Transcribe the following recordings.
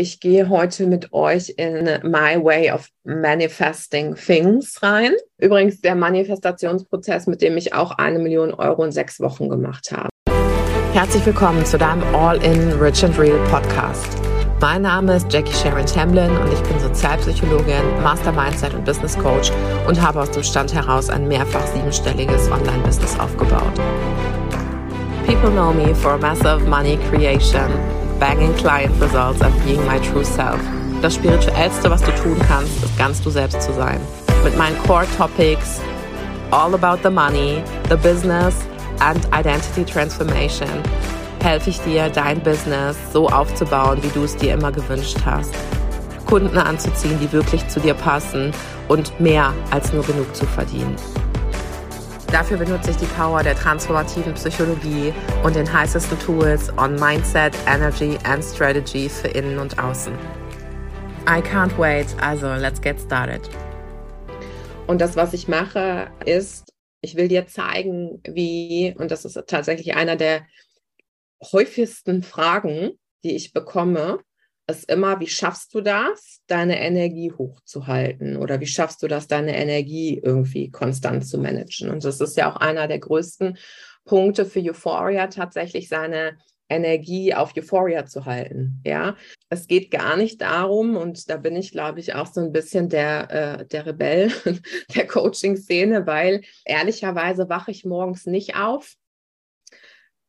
Ich gehe heute mit euch in My Way of Manifesting Things rein. Übrigens der Manifestationsprozess, mit dem ich auch eine Million Euro in sechs Wochen gemacht habe. Herzlich willkommen zu deinem All-in Rich and Real Podcast. Mein Name ist Jackie Sharon Tamlin und ich bin Sozialpsychologin, Master Mindset und Business Coach und habe aus dem Stand heraus ein mehrfach siebenstelliges Online-Business aufgebaut. People know me for massive money creation banging client results and being my true self. Das Spirituellste, was du tun kannst, ist ganz du selbst zu sein. Mit meinen Core Topics, all about the money, the business and identity transformation, helfe ich dir, dein Business so aufzubauen, wie du es dir immer gewünscht hast. Kunden anzuziehen, die wirklich zu dir passen und mehr als nur genug zu verdienen. Dafür benutze ich die Power der transformativen Psychologie und den heißesten Tools on Mindset, Energy and Strategy für innen und außen. I can't wait, also let's get started. Und das, was ich mache, ist, ich will dir zeigen, wie, und das ist tatsächlich einer der häufigsten Fragen, die ich bekomme, ist immer, wie schaffst du das, deine Energie hochzuhalten oder wie schaffst du das, deine Energie irgendwie konstant zu managen? Und das ist ja auch einer der größten Punkte für Euphoria, tatsächlich seine Energie auf Euphoria zu halten. Ja, es geht gar nicht darum, und da bin ich, glaube ich, auch so ein bisschen der, äh, der Rebell der Coaching-Szene, weil ehrlicherweise wache ich morgens nicht auf,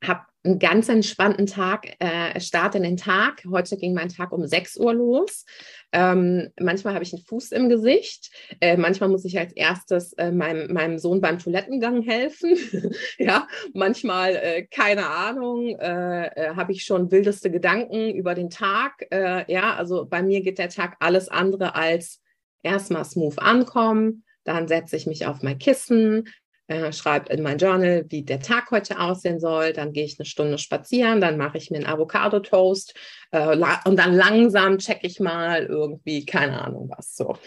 habe einen ganz entspannten Tag, äh, starte in den Tag. Heute ging mein Tag um 6 Uhr los. Ähm, manchmal habe ich einen Fuß im Gesicht. Äh, manchmal muss ich als erstes äh, meinem, meinem Sohn beim Toilettengang helfen. ja, manchmal, äh, keine Ahnung, äh, äh, habe ich schon wildeste Gedanken über den Tag. Äh, ja, also bei mir geht der Tag alles andere als erstmal smooth ankommen. Dann setze ich mich auf mein Kissen, äh, schreibe in mein Journal, wie der Tag heute aussehen soll. Dann gehe ich eine Stunde spazieren, dann mache ich mir einen Avocado-Toast äh, und dann langsam checke ich mal irgendwie, keine Ahnung was so.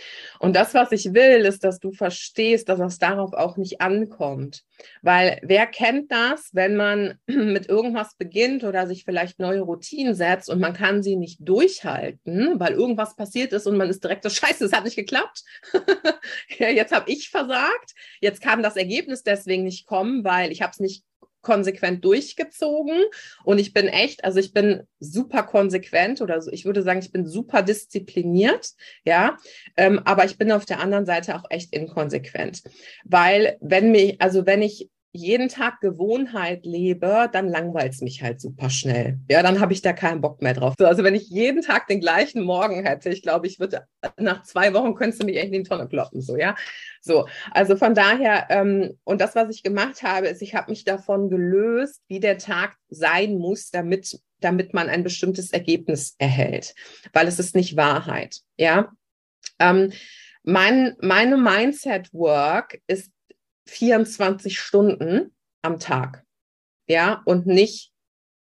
Und das, was ich will, ist, dass du verstehst, dass es darauf auch nicht ankommt. Weil wer kennt das, wenn man mit irgendwas beginnt oder sich vielleicht neue Routinen setzt und man kann sie nicht durchhalten, weil irgendwas passiert ist und man ist direkt so, scheiße, es hat nicht geklappt. ja, jetzt habe ich versagt. Jetzt kann das Ergebnis deswegen nicht kommen, weil ich habe es nicht konsequent durchgezogen. Und ich bin echt, also ich bin super konsequent oder so, ich würde sagen, ich bin super diszipliniert, ja, ähm, aber ich bin auf der anderen Seite auch echt inkonsequent, weil wenn mich, also wenn ich jeden Tag Gewohnheit lebe, dann langweilt es mich halt super schnell. Ja, dann habe ich da keinen Bock mehr drauf. So, also wenn ich jeden Tag den gleichen Morgen hätte, ich glaube, ich würde nach zwei Wochen könntest du mich echt in die Tonne kloppen. So, ja. So, also von daher, ähm, und das, was ich gemacht habe, ist, ich habe mich davon gelöst, wie der Tag sein muss, damit, damit man ein bestimmtes Ergebnis erhält. Weil es ist nicht Wahrheit. Ja. Ähm, mein, meine Mindset Work ist 24 Stunden am Tag. Ja, und nicht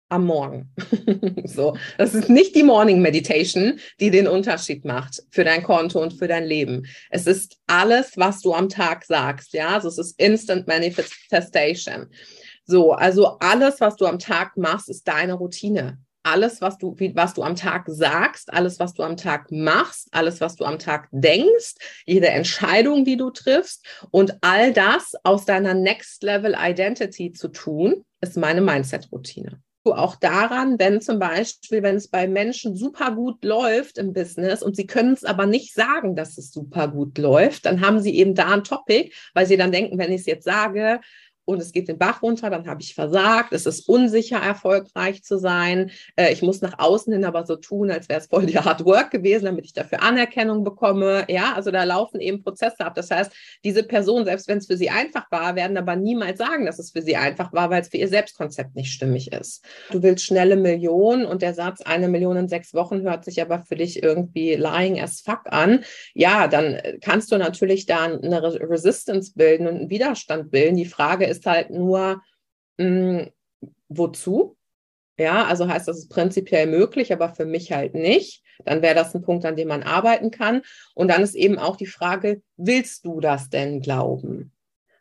am Morgen. so, das ist nicht die Morning Meditation, die den Unterschied macht für dein Konto und für dein Leben. Es ist alles, was du am Tag sagst. Ja, also es ist Instant Manifestation. So, also alles, was du am Tag machst, ist deine Routine alles, was du, was du am Tag sagst, alles, was du am Tag machst, alles, was du am Tag denkst, jede Entscheidung, die du triffst und all das aus deiner Next Level Identity zu tun, ist meine Mindset-Routine. Auch daran, wenn zum Beispiel, wenn es bei Menschen super gut läuft im Business und sie können es aber nicht sagen, dass es super gut läuft, dann haben sie eben da ein Topic, weil sie dann denken, wenn ich es jetzt sage, und es geht den Bach runter, dann habe ich versagt, es ist unsicher, erfolgreich zu sein. Äh, ich muss nach außen hin aber so tun, als wäre es voll die Hard Work gewesen, damit ich dafür Anerkennung bekomme. Ja, also da laufen eben Prozesse ab. Das heißt, diese Person, selbst wenn es für sie einfach war, werden aber niemals sagen, dass es für sie einfach war, weil es für ihr Selbstkonzept nicht stimmig ist. Du willst schnelle Millionen und der Satz, eine Million in sechs Wochen hört sich aber für dich irgendwie lying as fuck an. Ja, dann kannst du natürlich da eine Resistance bilden und einen Widerstand bilden. Die Frage ist, ist halt nur, mh, hm, wozu? Ja, also heißt das ist prinzipiell möglich, aber für mich halt nicht. Dann wäre das ein Punkt, an dem man arbeiten kann. Und dann ist eben auch die Frage, willst du das denn glauben?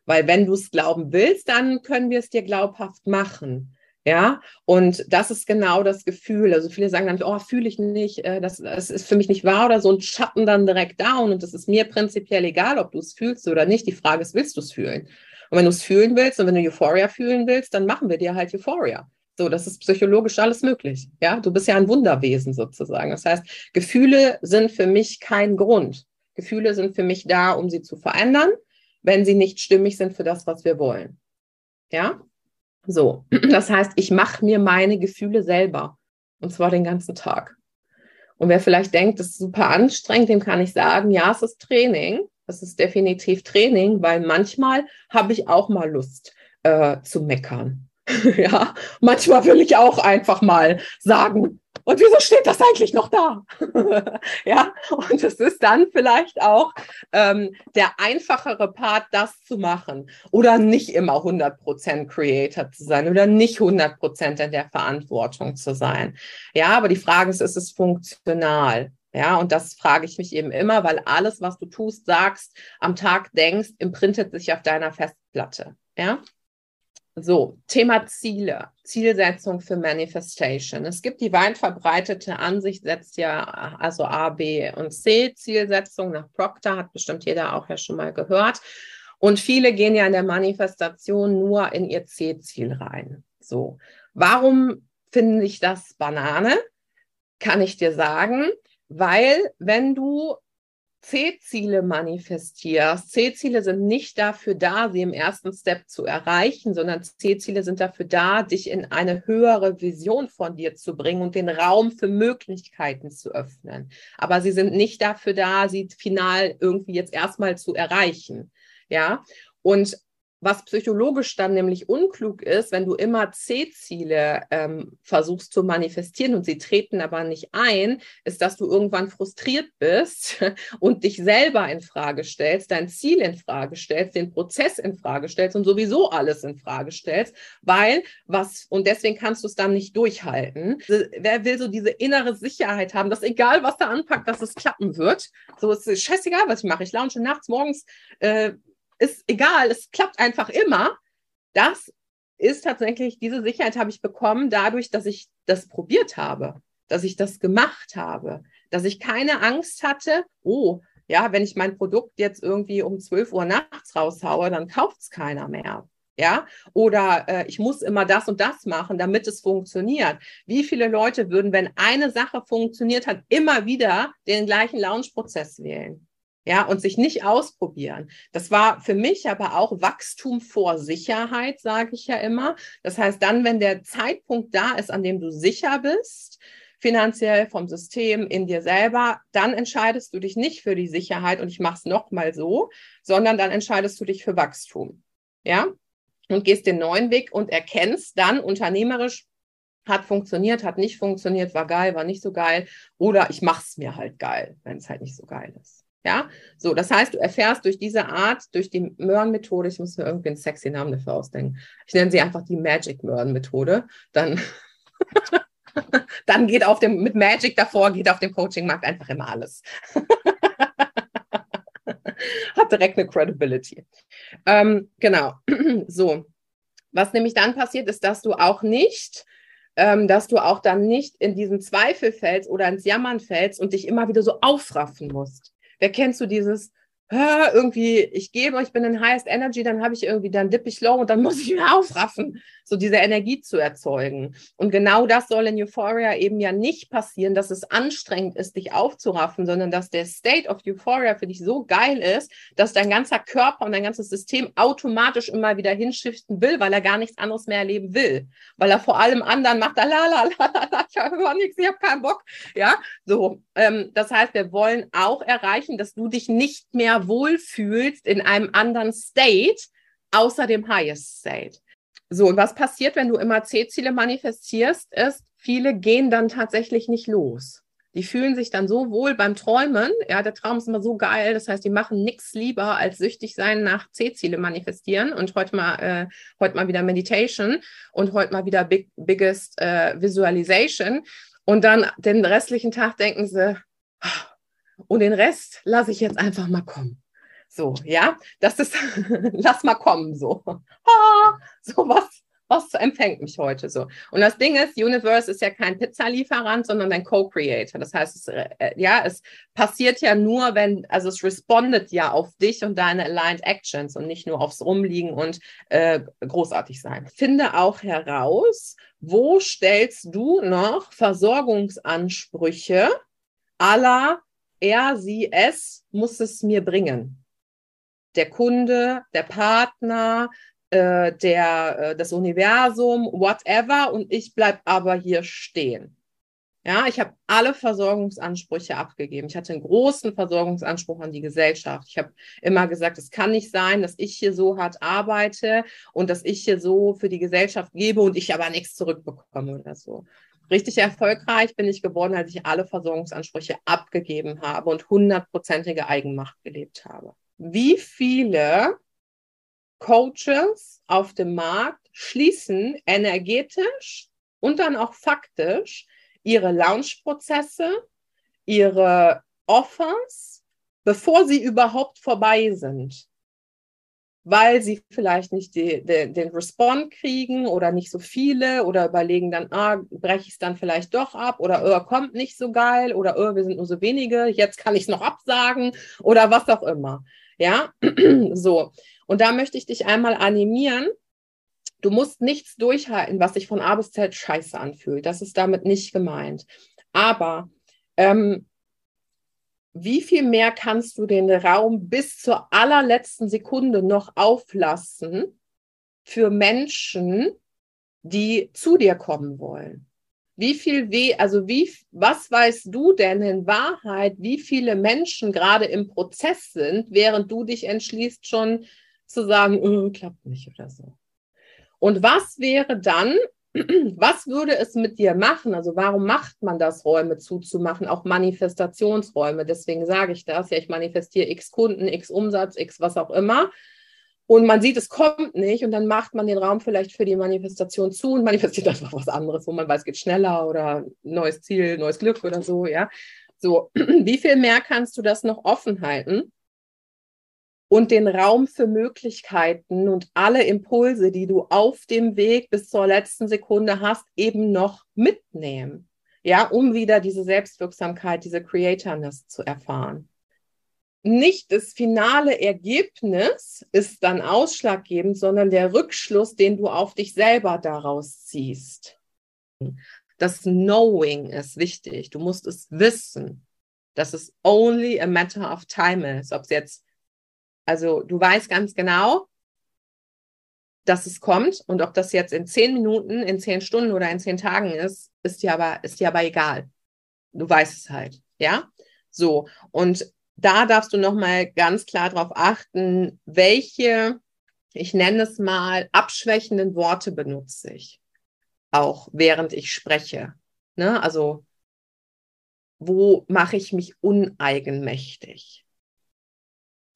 Weil wenn du es glauben willst, dann können wir es dir glaubhaft machen. Ja, und das ist genau das Gefühl. Also viele sagen dann, oh, fühle ich nicht, äh, das, das ist für mich nicht wahr oder so und schatten dann direkt down. Und das ist mir prinzipiell egal, ob du es fühlst oder nicht. Die Frage ist, willst du es fühlen? Und wenn du es fühlen willst und wenn du Euphoria fühlen willst, dann machen wir dir halt Euphoria. So, das ist psychologisch alles möglich. Ja, du bist ja ein Wunderwesen sozusagen. Das heißt, Gefühle sind für mich kein Grund. Gefühle sind für mich da, um sie zu verändern, wenn sie nicht stimmig sind für das, was wir wollen. Ja, so, das heißt, ich mache mir meine Gefühle selber und zwar den ganzen Tag. Und wer vielleicht denkt, das ist super anstrengend, dem kann ich sagen, ja, es ist Training. Es ist definitiv Training, weil manchmal habe ich auch mal Lust äh, zu meckern. ja, manchmal will ich auch einfach mal sagen, und wieso steht das eigentlich noch da? ja, und es ist dann vielleicht auch ähm, der einfachere Part, das zu machen oder nicht immer 100% Creator zu sein oder nicht 100% in der Verantwortung zu sein. Ja, aber die Frage ist, ist es funktional? Ja, und das frage ich mich eben immer, weil alles, was du tust, sagst, am Tag denkst, imprintet sich auf deiner Festplatte. Ja, so, Thema Ziele, Zielsetzung für Manifestation. Es gibt die weit verbreitete Ansicht, setzt ja also A, B und C Zielsetzung nach Proctor, hat bestimmt jeder auch ja schon mal gehört. Und viele gehen ja in der Manifestation nur in ihr C-Ziel rein. So, warum finde ich das Banane? Kann ich dir sagen, weil wenn du C-Ziele manifestierst. C-Ziele sind nicht dafür da, sie im ersten Step zu erreichen, sondern C-Ziele sind dafür da, dich in eine höhere Vision von dir zu bringen und den Raum für Möglichkeiten zu öffnen. Aber sie sind nicht dafür da, sie final irgendwie jetzt erstmal zu erreichen. Ja, und was psychologisch dann nämlich unklug ist, wenn du immer C-Ziele ähm, versuchst zu manifestieren und sie treten aber nicht ein, ist, dass du irgendwann frustriert bist und dich selber in Frage stellst, dein Ziel in Frage stellst, den Prozess in Frage stellst und sowieso alles in Frage stellst, weil was und deswegen kannst du es dann nicht durchhalten. Wer will so diese innere Sicherheit haben, dass egal was da anpackt, dass es klappen wird. So ist es scheißegal, was ich mache. Ich launche nachts, morgens. Äh, ist egal, es klappt einfach immer. Das ist tatsächlich, diese Sicherheit habe ich bekommen dadurch, dass ich das probiert habe, dass ich das gemacht habe, dass ich keine Angst hatte, oh, ja, wenn ich mein Produkt jetzt irgendwie um 12 Uhr nachts raushaue, dann kauft es keiner mehr. Ja, oder äh, ich muss immer das und das machen, damit es funktioniert. Wie viele Leute würden, wenn eine Sache funktioniert hat, immer wieder den gleichen Launch-Prozess wählen? Ja, und sich nicht ausprobieren. Das war für mich aber auch Wachstum vor Sicherheit, sage ich ja immer. Das heißt, dann, wenn der Zeitpunkt da ist, an dem du sicher bist, finanziell vom System in dir selber, dann entscheidest du dich nicht für die Sicherheit und ich mache es nochmal so, sondern dann entscheidest du dich für Wachstum. Ja, und gehst den neuen Weg und erkennst dann unternehmerisch, hat funktioniert, hat nicht funktioniert, war geil, war nicht so geil oder ich mache es mir halt geil, wenn es halt nicht so geil ist. Ja, so, das heißt, du erfährst durch diese Art, durch die Möhren-Methode, ich muss mir irgendwie einen sexy Namen dafür ausdenken. Ich nenne sie einfach die Magic-Möhren-Methode. Dann, dann geht auf dem, mit Magic davor, geht auf dem Coaching-Markt einfach immer alles. Hat direkt eine Credibility. Ähm, genau, so. Was nämlich dann passiert, ist, dass du auch nicht ähm, dass du auch dann nicht in diesen Zweifel fällst oder ins Jammern fällst und dich immer wieder so aufraffen musst. Wer kennst du dieses, irgendwie, ich gebe, ich bin in Highest Energy, dann habe ich irgendwie, dann dippe ich low und dann muss ich wieder aufraffen, so diese Energie zu erzeugen. Und genau das soll in Euphoria eben ja nicht passieren, dass es anstrengend ist, dich aufzuraffen, sondern dass der State of Euphoria für dich so geil ist, dass dein ganzer Körper und dein ganzes System automatisch immer wieder hinschiften will, weil er gar nichts anderes mehr erleben will. Weil er vor allem anderen macht, la la la la la, ich habe nichts, ich habe keinen Bock. Ja, so. Ähm, das heißt, wir wollen auch erreichen, dass du dich nicht mehr wohlfühlst in einem anderen State, außer dem Highest State. So, und was passiert, wenn du immer C-Ziele manifestierst, ist, viele gehen dann tatsächlich nicht los. Die fühlen sich dann so wohl beim Träumen. Ja, der Traum ist immer so geil. Das heißt, die machen nichts lieber als süchtig sein nach C-Ziele manifestieren. Und heute mal, äh, heute mal wieder Meditation und heute mal wieder Big, Biggest äh, Visualization. Und dann den restlichen Tag denken sie, und den Rest lasse ich jetzt einfach mal kommen. So, ja, das ist, lass mal kommen, so. So was, was empfängt mich heute so? Und das Ding ist, Universe ist ja kein Pizzalieferant, sondern ein Co-Creator. Das heißt, es, äh, ja, es passiert ja nur, wenn, also es respondet ja auf dich und deine Aligned Actions und nicht nur aufs Rumliegen und äh, großartig sein. Finde auch heraus, wo stellst du noch Versorgungsansprüche aller er, sie, es muss es mir bringen. Der Kunde, der Partner, äh, der, äh, das Universum, whatever, und ich bleib aber hier stehen. Ja, ich habe alle Versorgungsansprüche abgegeben. Ich hatte einen großen Versorgungsanspruch an die Gesellschaft. Ich habe immer gesagt, es kann nicht sein, dass ich hier so hart arbeite und dass ich hier so für die Gesellschaft gebe und ich aber nichts zurückbekomme oder so. Richtig erfolgreich bin ich geworden, als ich alle Versorgungsansprüche abgegeben habe und hundertprozentige Eigenmacht gelebt habe. Wie viele Coaches auf dem Markt schließen energetisch und dann auch faktisch ihre Launchprozesse, ihre Offers, bevor sie überhaupt vorbei sind. Weil sie vielleicht nicht die, die, den Respond kriegen oder nicht so viele oder überlegen dann, ah, breche ich es dann vielleicht doch ab oder oh, kommt nicht so geil oder oh, wir sind nur so wenige, jetzt kann ich es noch absagen oder was auch immer. Ja, so. Und da möchte ich dich einmal animieren. Du musst nichts durchhalten, was sich von A bis Z scheiße anfühlt. Das ist damit nicht gemeint. Aber ähm, wie viel mehr kannst du den Raum bis zur allerletzten Sekunde noch auflassen für Menschen, die zu dir kommen wollen? Wie viel weh, also wie, was weißt du denn in Wahrheit, wie viele Menschen gerade im Prozess sind, während du dich entschließt, schon zu sagen, oh, klappt nicht oder so. Und was wäre dann, was würde es mit dir machen? Also warum macht man das, Räume zuzumachen, auch Manifestationsräume? Deswegen sage ich das, ja, ich manifestiere x Kunden, x Umsatz, x was auch immer. Und man sieht, es kommt nicht und dann macht man den Raum vielleicht für die Manifestation zu und manifestiert einfach was anderes, wo man weiß, es geht schneller oder neues Ziel, neues Glück oder so, ja. So, wie viel mehr kannst du das noch offen halten? Und den Raum für Möglichkeiten und alle Impulse, die du auf dem Weg bis zur letzten Sekunde hast, eben noch mitnehmen. Ja, um wieder diese Selbstwirksamkeit, diese Creatorness zu erfahren. Nicht das finale Ergebnis ist dann ausschlaggebend, sondern der Rückschluss, den du auf dich selber daraus ziehst. Das Knowing ist wichtig. Du musst es wissen, dass es only a matter of time ist. Ob es jetzt also du weißt ganz genau, dass es kommt und ob das jetzt in zehn Minuten, in zehn Stunden oder in zehn Tagen ist, ist dir aber, ist dir aber egal. Du weißt es halt, ja? So. Und da darfst du nochmal ganz klar darauf achten, welche, ich nenne es mal, abschwächenden Worte benutze ich. Auch während ich spreche. Ne? Also, wo mache ich mich uneigenmächtig?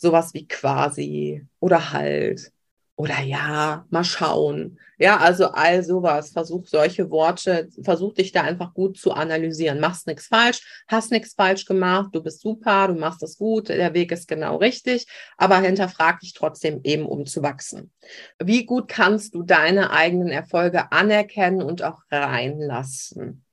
Sowas wie quasi oder halt oder ja, mal schauen. Ja, also all sowas. Versuch solche Worte, versuch dich da einfach gut zu analysieren. Machst nichts falsch, hast nichts falsch gemacht, du bist super, du machst das gut, der Weg ist genau richtig, aber hinterfrag dich trotzdem eben, um zu wachsen. Wie gut kannst du deine eigenen Erfolge anerkennen und auch reinlassen?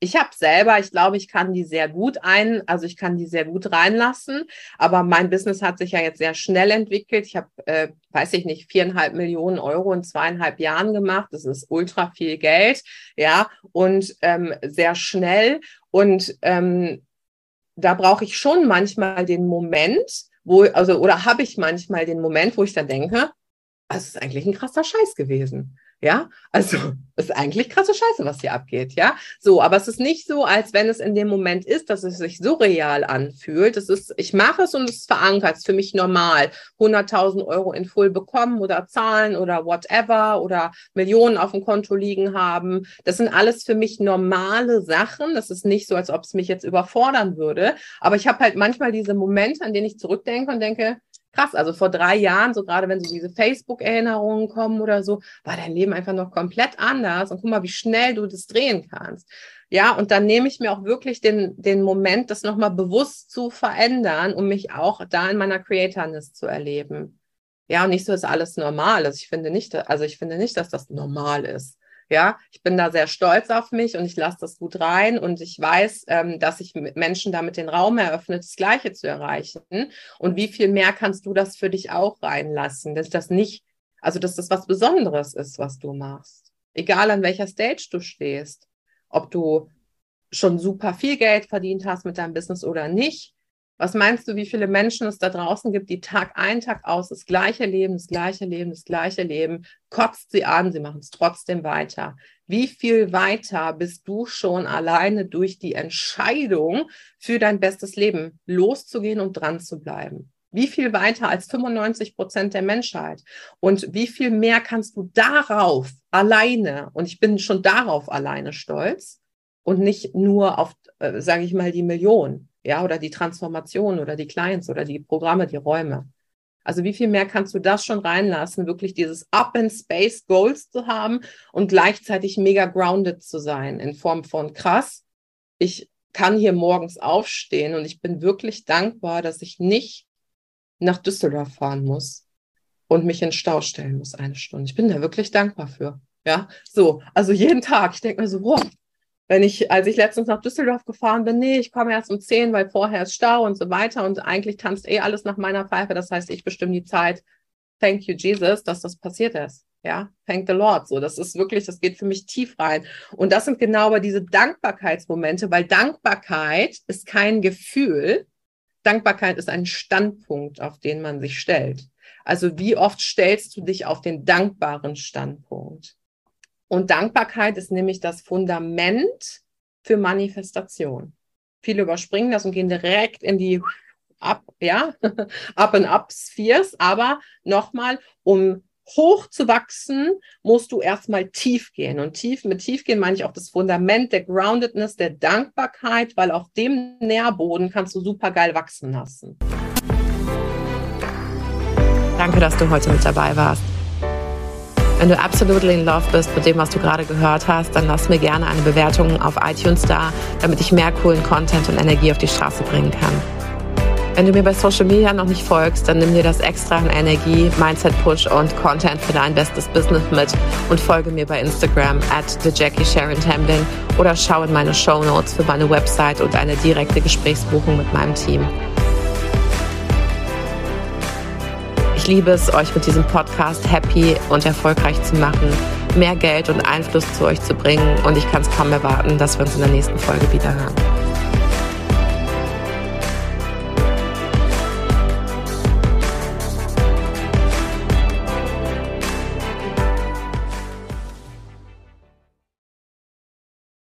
Ich habe selber, ich glaube, ich kann die sehr gut ein, also ich kann die sehr gut reinlassen. Aber mein Business hat sich ja jetzt sehr schnell entwickelt. Ich habe, äh, weiß ich nicht, viereinhalb Millionen Euro in zweieinhalb Jahren gemacht. Das ist ultra viel Geld, ja, und ähm, sehr schnell. Und ähm, da brauche ich schon manchmal den Moment, wo, also, oder habe ich manchmal den Moment, wo ich dann denke, das ist eigentlich ein krasser Scheiß gewesen. Ja, also ist eigentlich krasse Scheiße, was hier abgeht. Ja, so, aber es ist nicht so, als wenn es in dem Moment ist, dass es sich surreal anfühlt. Es ist, ich mache es und es ist verankert, es ist für mich normal. 100.000 Euro in Full bekommen oder zahlen oder whatever oder Millionen auf dem Konto liegen haben. Das sind alles für mich normale Sachen. Das ist nicht so, als ob es mich jetzt überfordern würde. Aber ich habe halt manchmal diese Momente, an denen ich zurückdenke und denke, krass. Also vor drei Jahren, so gerade wenn so diese Facebook-Erinnerungen kommen oder so, war dein Leben einfach noch komplett anders. Und guck mal, wie schnell du das drehen kannst. Ja, und dann nehme ich mir auch wirklich den, den Moment, das nochmal bewusst zu verändern, um mich auch da in meiner Creatorness zu erleben. Ja, und nicht so ist alles normal. Also ich finde nicht, also ich finde nicht, dass das normal ist. Ja, ich bin da sehr stolz auf mich und ich lasse das gut rein und ich weiß, ähm, dass ich Menschen damit den Raum eröffne, das Gleiche zu erreichen. Und wie viel mehr kannst du das für dich auch reinlassen, dass das nicht, also dass das was Besonderes ist, was du machst. Egal an welcher Stage du stehst, ob du schon super viel Geld verdient hast mit deinem Business oder nicht, was meinst du, wie viele Menschen es da draußen gibt, die Tag ein, Tag aus das gleiche Leben, das gleiche Leben, das gleiche Leben, kotzt sie an, sie machen es trotzdem weiter. Wie viel weiter bist du schon alleine durch die Entscheidung für dein bestes Leben loszugehen und dran zu bleiben? Wie viel weiter als 95 Prozent der Menschheit? Und wie viel mehr kannst du darauf alleine, und ich bin schon darauf alleine stolz und nicht nur auf, äh, sage ich mal, die Million, ja, oder die Transformation oder die Clients oder die Programme, die Räume. Also wie viel mehr kannst du das schon reinlassen, wirklich dieses Up in Space Goals zu haben und gleichzeitig mega grounded zu sein in Form von krass. Ich kann hier morgens aufstehen und ich bin wirklich dankbar, dass ich nicht nach Düsseldorf fahren muss und mich in Stau stellen muss eine Stunde. Ich bin da wirklich dankbar für. Ja, so, also jeden Tag. Ich denke mir so, wow, wenn ich, als ich letztens nach Düsseldorf gefahren bin, nee, ich komme erst um 10, weil vorher ist Stau und so weiter und eigentlich tanzt eh alles nach meiner Pfeife. Das heißt, ich bestimme die Zeit. Thank you, Jesus, dass das passiert ist. Ja, thank the Lord. So, das ist wirklich, das geht für mich tief rein. Und das sind genau aber diese Dankbarkeitsmomente, weil Dankbarkeit ist kein Gefühl. Dankbarkeit ist ein Standpunkt, auf den man sich stellt. Also wie oft stellst du dich auf den dankbaren Standpunkt? Und Dankbarkeit ist nämlich das Fundament für Manifestation. Viele überspringen das und gehen direkt in die Up, ja, Up and Up Spheres. Aber nochmal, um hoch zu wachsen, musst du erstmal tief gehen. Und tief, mit tief gehen meine ich auch das Fundament der Groundedness, der Dankbarkeit, weil auf dem Nährboden kannst du super geil wachsen lassen. Danke, dass du heute mit dabei warst. Wenn du absolutely in love bist mit dem, was du gerade gehört hast, dann lass mir gerne eine Bewertung auf iTunes da, damit ich mehr coolen Content und Energie auf die Straße bringen kann. Wenn du mir bei Social Media noch nicht folgst, dann nimm dir das extra an Energie, Mindset Push und Content für dein bestes Business mit und folge mir bei Instagram at the Jackie Sharon Tamblin oder schau in meine Show Notes für meine Website und eine direkte Gesprächsbuchung mit meinem Team. Liebe es, euch mit diesem Podcast happy und erfolgreich zu machen, mehr Geld und Einfluss zu euch zu bringen und ich kann es kaum erwarten, dass wir uns in der nächsten Folge wieder hören.